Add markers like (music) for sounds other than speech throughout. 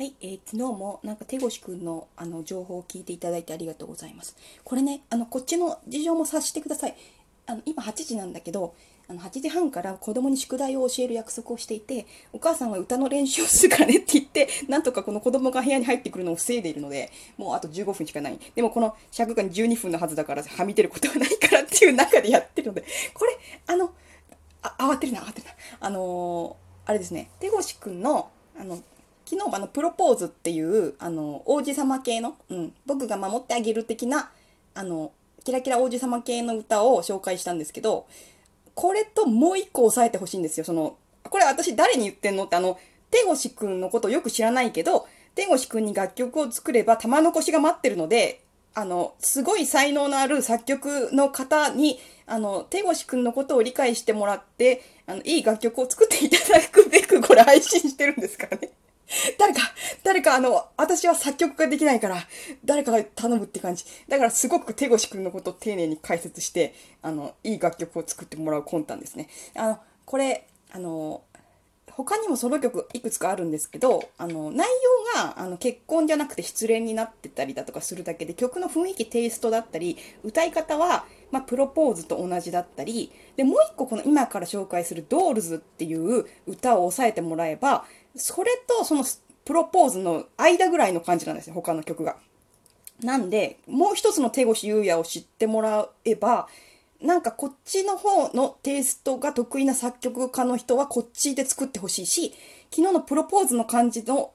はい、えー昨日もなんか手越くんのあの情報を聞いていただいてありがとうございます。これね、あのこっちの事情も察してください。あの今8時なんだけど、あの8時半から子供に宿題を教える約束をしていて、お母さんは歌の練習をするからねって言って、なんとかこの子供が部屋に入ってくるのを防いでいるので、もうあと15分しかない。でもこの尺が12分のはずだから、はみ出ることはないからっていう中でやってるので、これ、あの、あ慌てるな慌てるなあのーあれですね手越くんのあの昨日あのプロポーズっていうあの王子様系の、うん、僕が守ってあげる的なあのキラキラ王子様系の歌を紹介したんですけどこれともう一個押さえてほしいんですよそのこれ私誰に言ってんのってあの手越くんのことよく知らないけど手越くんに楽曲を作れば玉残しが待ってるのであの、すごい才能のある作曲の方に、あの、手越くんのことを理解してもらって、あの、いい楽曲を作っていただくべく、これ配信してるんですからね。(laughs) 誰か、誰か、あの、私は作曲ができないから、誰かが頼むって感じ。だから、すごく手越くんのことを丁寧に解説して、あの、いい楽曲を作ってもらう魂胆ですね。あの、これ、あの、他にもソロ曲いくつかあるんですけどあの内容があの結婚じゃなくて失恋になってたりだとかするだけで曲の雰囲気テイストだったり歌い方は、まあ、プロポーズと同じだったりでもう一個この今から紹介する「ドールズ」っていう歌を押さえてもらえばそれとそのプロポーズの間ぐらいの感じなんですよ他の曲が。なんでもう一つの手越優也を知ってもらえばなんかこっちの方のテイストが得意な作曲家の人はこっちで作ってほしいし、昨日のプロポーズの感じの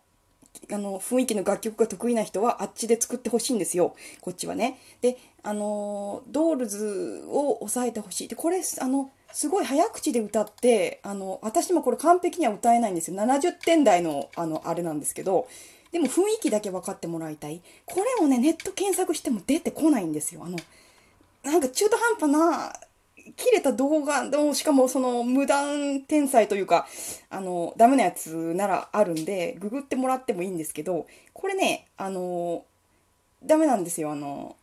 あの雰囲気の楽曲が得意な人はあっちで作ってほしいんですよ。こっちはね。で、あのドールズを抑えてほしい。で、これ、あの、すごい早口で歌って、あの、私もこれ完璧には歌えないんですよ。70点台の、あの、あれなんですけど、でも雰囲気だけ分かってもらいたい。これをね、ネット検索しても出てこないんですよ。あの、なんか中途半端な切れた動画のしかもその無断転載というかあのダメなやつならあるんでググってもらってもいいんですけどこれねあのダメなんですよあの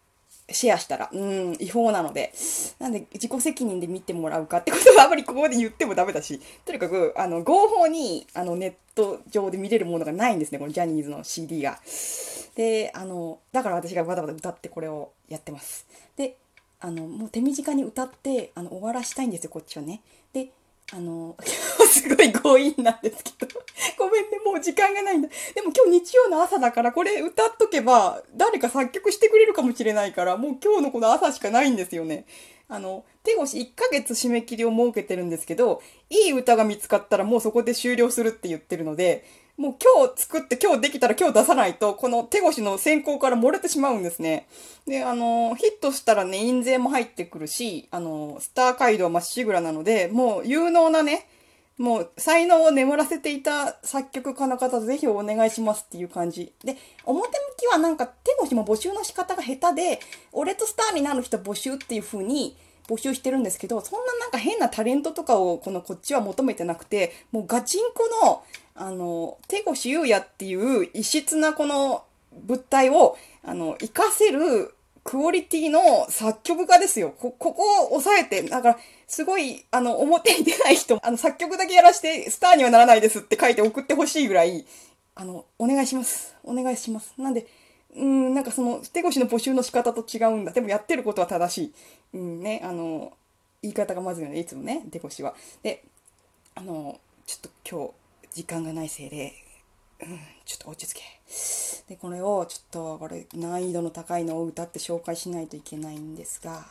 シェアしたらうん違法なのでなんで自己責任で見てもらうかってことはあまりここで言ってもダメだしとにかくあの合法にあのネット上で見れるものがないんですねこのジャニーズの CD が。であのだから私がバタバタ歌ってこれをやってます。であのもう手短に歌ってあの終わらしたいんですよこっちはね。であの (laughs) すごい強引なんですけど (laughs) ごめんねもう時間がないんだでも今日日曜の朝だからこれ歌っとけば誰か作曲してくれるかもしれないからもう今日のこの朝しかないんですよね。あの手越1ヶ月締め切りを設けてるんですけどいい歌が見つかったらもうそこで終了するって言ってるのでもう今日作って今日できたら今日出さないと、この手越しの選考から漏れてしまうんですね。で、あの、ヒットしたらね、印税も入ってくるし、あの、スター街道まっしぐらなので、もう有能なね、もう才能を眠らせていた作曲家の方、ぜひお願いしますっていう感じ。で、表向きはなんか手越しも募集の仕方が下手で、俺とスターになる人募集っていう風に、募集してるんですけどそんななんか変なタレントとかをこのこっちは求めてなくてもうガチンコのあの手越優也っていう異質なこの物体をあの活かせるクオリティの作曲家ですよ。こ、ここを押さえて、だから、すごい、あの、表に出ない人、あの、作曲だけやらして、スターにはならないですって書いて送ってほしいぐらい、あの、お願いします。お願いします。なんで、うん、なんかその、手越しの募集の仕方と違うんだ。でもやってることは正しい。うんね、あの、言い方がまずいので、いつもね、手越は。で、あの、ちょっと今日、時間がないせいで、うん、ちょっと落ち着け。で、これをちょっと、これ、難易度の高いのを歌って紹介しないといけないんですが、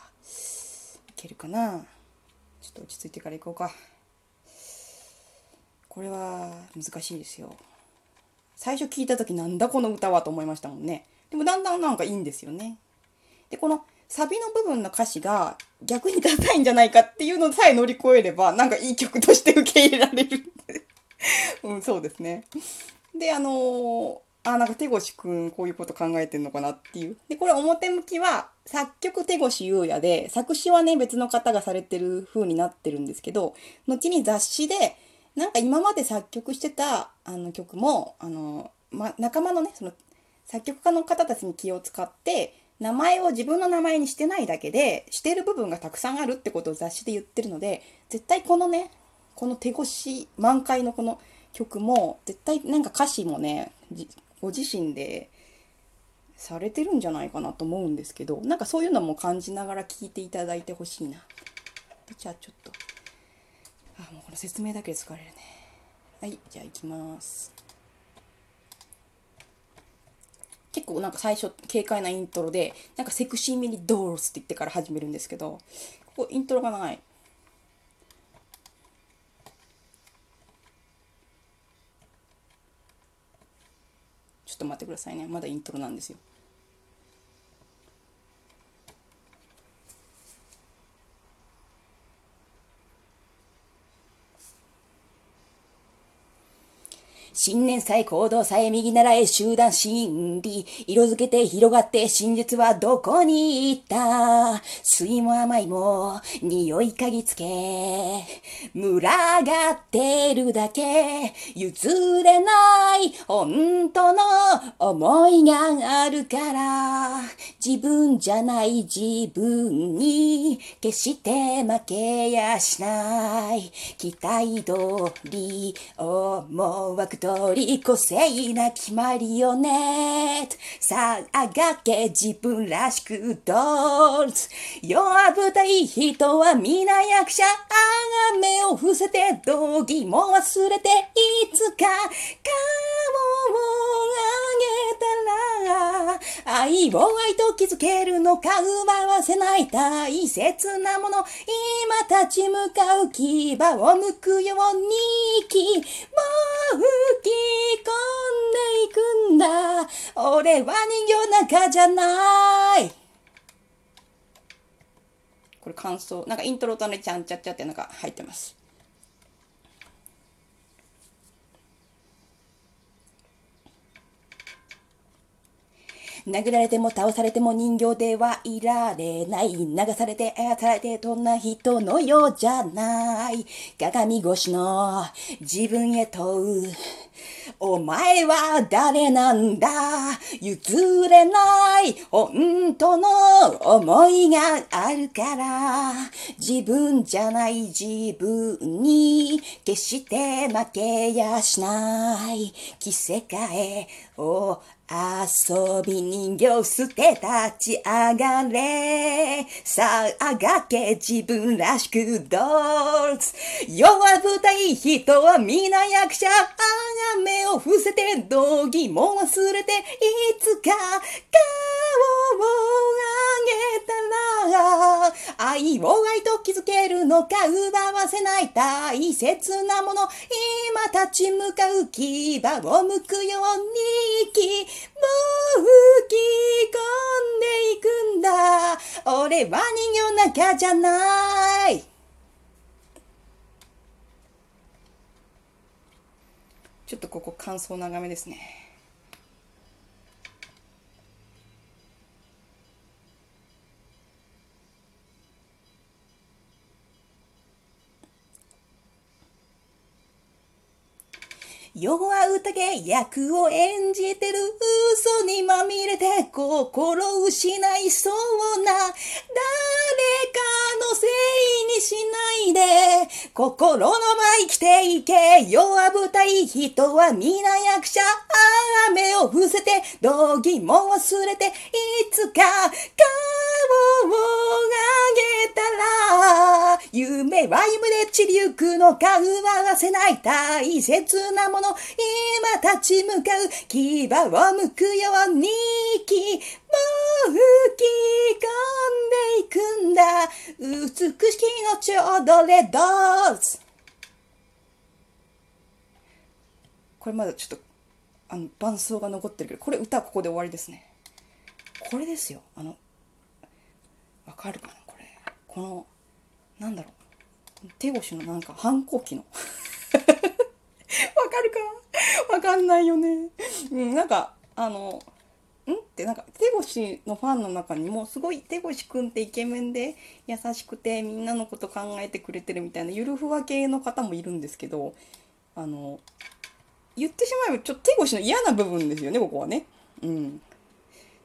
いけるかな？ちょっと落ち着いてから行こうか。これは難しいですよ。最初聞いた時なんだこの歌はと思いましたもんね。でもだんだんなんかいいんですよね。で、このサビの部分の歌詞が逆にダサいんじゃないかっていうのさえ乗り越えれば、なんかいい曲として受け入れられる。(laughs) うん、そうですね。で、あのーあ、なんか手越くんこういうこと考えてんのかなっていう。で、これ表向きは作曲手越優也で、作詞はね別の方がされてる風になってるんですけど、後に雑誌で、なんか今まで作曲してたあの曲も、あの、ま、仲間のね、その作曲家の方たちに気を使って、名前を自分の名前にしてないだけで、してる部分がたくさんあるってことを雑誌で言ってるので、絶対このね、この手越し満開のこの曲も、絶対なんか歌詞もね、ご自身でされてるんじゃないかなと思うんですけどなんかそういうのも感じながら聞いていただいてほしいな。じゃあちょっと。あもうこの説明だけで疲れるね。はいじゃあ行きます。結構なんか最初軽快なイントロでなんかセクシーめにドールスって言ってから始めるんですけどここイントロがない。ちょっと待ってくださいね。まだイントロなんですよ。新年祭行動さえ右習え集団心理。色づけて広がって真実はどこに行った？水も甘いも匂い嗅ぎつけ。群がってるだけ譲れない本当の思いがあるから自分じゃない自分に決して負けやしない期待通り思惑通り個性な決まりよね。さあがけ自分らしくどうぞ。弱ぶたい人は皆役者。あが目を伏せて道義も忘れていつか顔を愛を愛と気づけるのか奪わせない大切なもの今立ち向かう牙を向くように息も吹き込んでいくんだ。俺は人形なんかじゃない。これ感想。なんかイントロとねちゃんちゃっちゃってなんか入ってます。殴られても倒されても人形ではいられない。流されて操られてどんな人のようじゃない。鏡越しの自分へ問う。お前は誰なんだ？譲れない本当の思いがあるから自分じゃない自分に決して負けやしない着せ替えを遊び人形捨て立ち上がれ。さあがけ自分らしくどうぞ弱ぶたい人は皆役者。あが目を伏せて道義も忘れていつかかを上げたら愛を愛と気づけるのか奪わせない大切なもの。今立ち向かう牙を向くように息もう吹き込んでいくんだ。俺は人形なんかじゃない。ちょっとここ感想長めですね。弱宴役を演じてる嘘にまみれて心失いそうな誰かの心のま生きていけ弱ぶたい人は皆役者雨を伏せて道義も忘れていつか顔を上げたら夢は夢で散りゆくのか奪わせない。大切なもの今立ち向かう牙を向くように息もう吹き込んでいくんだ。美しき命踊れどうぞ。これまだちょっとあの伴奏が残ってるけどこれ歌はここで終わりですね。これですよ。あのわかるかな？これ。このなんだろう。手越しのなんか反抗期の。(laughs) わかるかわかんないよね。うん、なんか、あの、ってなんか手越のファンの中にもすごい手越くんってイケメンで優しくてみんなのこと考えてくれてるみたいなゆるふわ系の方もいるんですけどあの言ってしまえばちょっと手越の嫌な部分ですよねここはね。うん。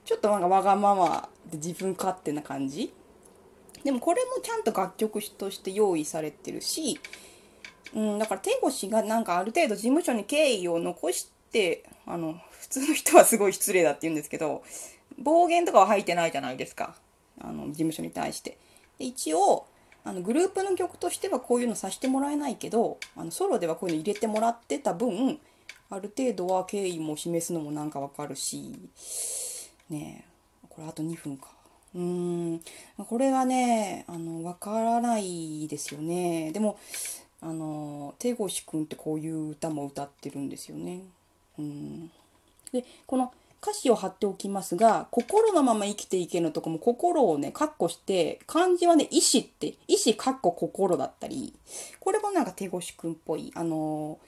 ちょっとなんかわがままで自分勝手な感じでもこれもちゃんと楽曲として用意されてるしうん、だから手越がなんかある程度事務所に敬意を残してあの普通の人はすごい失礼だって言うんですけど暴言とかは入ってないじゃないですか。あの事務所に対して。で一応あのグループの曲としてはこういうのさせてもらえないけどあのソロではこういうの入れてもらってた分ある程度は敬意も示すのもなんかわかるしねえこれあと2分か。うーん。これがねあのわからないですよね。でもあの手越くんってこういう歌も歌ってるんですよね。うん。でこの歌詞を貼っておきますが、心のまま生きていけのとこも心をね、カッコして、漢字はね、意志って、意志カッコ心だったり、これもなんか手越くんっぽい、あの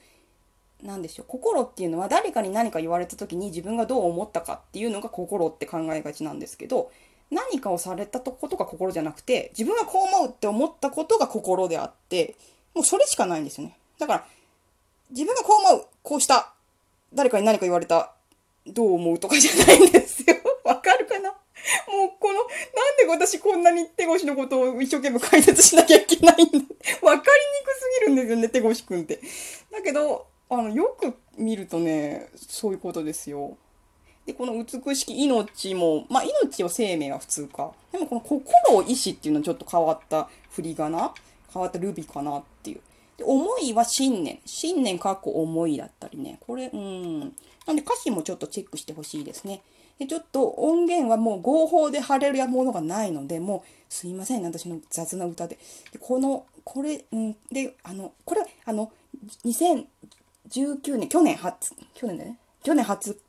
ー、なんでしょう、心っていうのは誰かに何か言われた時に自分がどう思ったかっていうのが心って考えがちなんですけど、何かをされたことが心じゃなくて、自分がこう思うって思ったことが心であって、もうそれしかないんですよね。だから、自分がこう思う、こうした、誰かに何か言われた、どう思うとかじゃないんですよ。(laughs) わかるかな？もうこの、なんで私こんなに手越のことを一生懸命解説しなきゃいけないんだ？(laughs) わかりにくすぎるんですよね、手越くんって。だけど、あの、よく見るとね、そういうことですよ。で、この美しき命も、まあ、命を生命は普通か。でもこの心を意志っていうのはちょっと変わった振り仮名変わったルビかなっていう。で、思いは信念。信念かっこ思いだったりね。これ、うん。なんで歌詞もちょっとチェックしてほしいですね。で、ちょっと音源はもう合法で貼れるものがないので、もうすいません、私の雑な歌で。でこの、これ、うん、で、あの、これ、あの、2019年、去年初、去年だね。去年発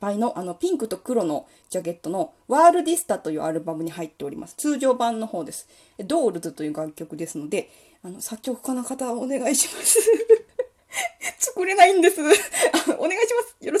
売のあのピンクと黒のジャケットのワールディスタというアルバムに入っております。通常版の方です。ドールズという楽曲ですので、あの、作曲家の方お願いします。(laughs) 作れないんです。(laughs) お願いします。よろしく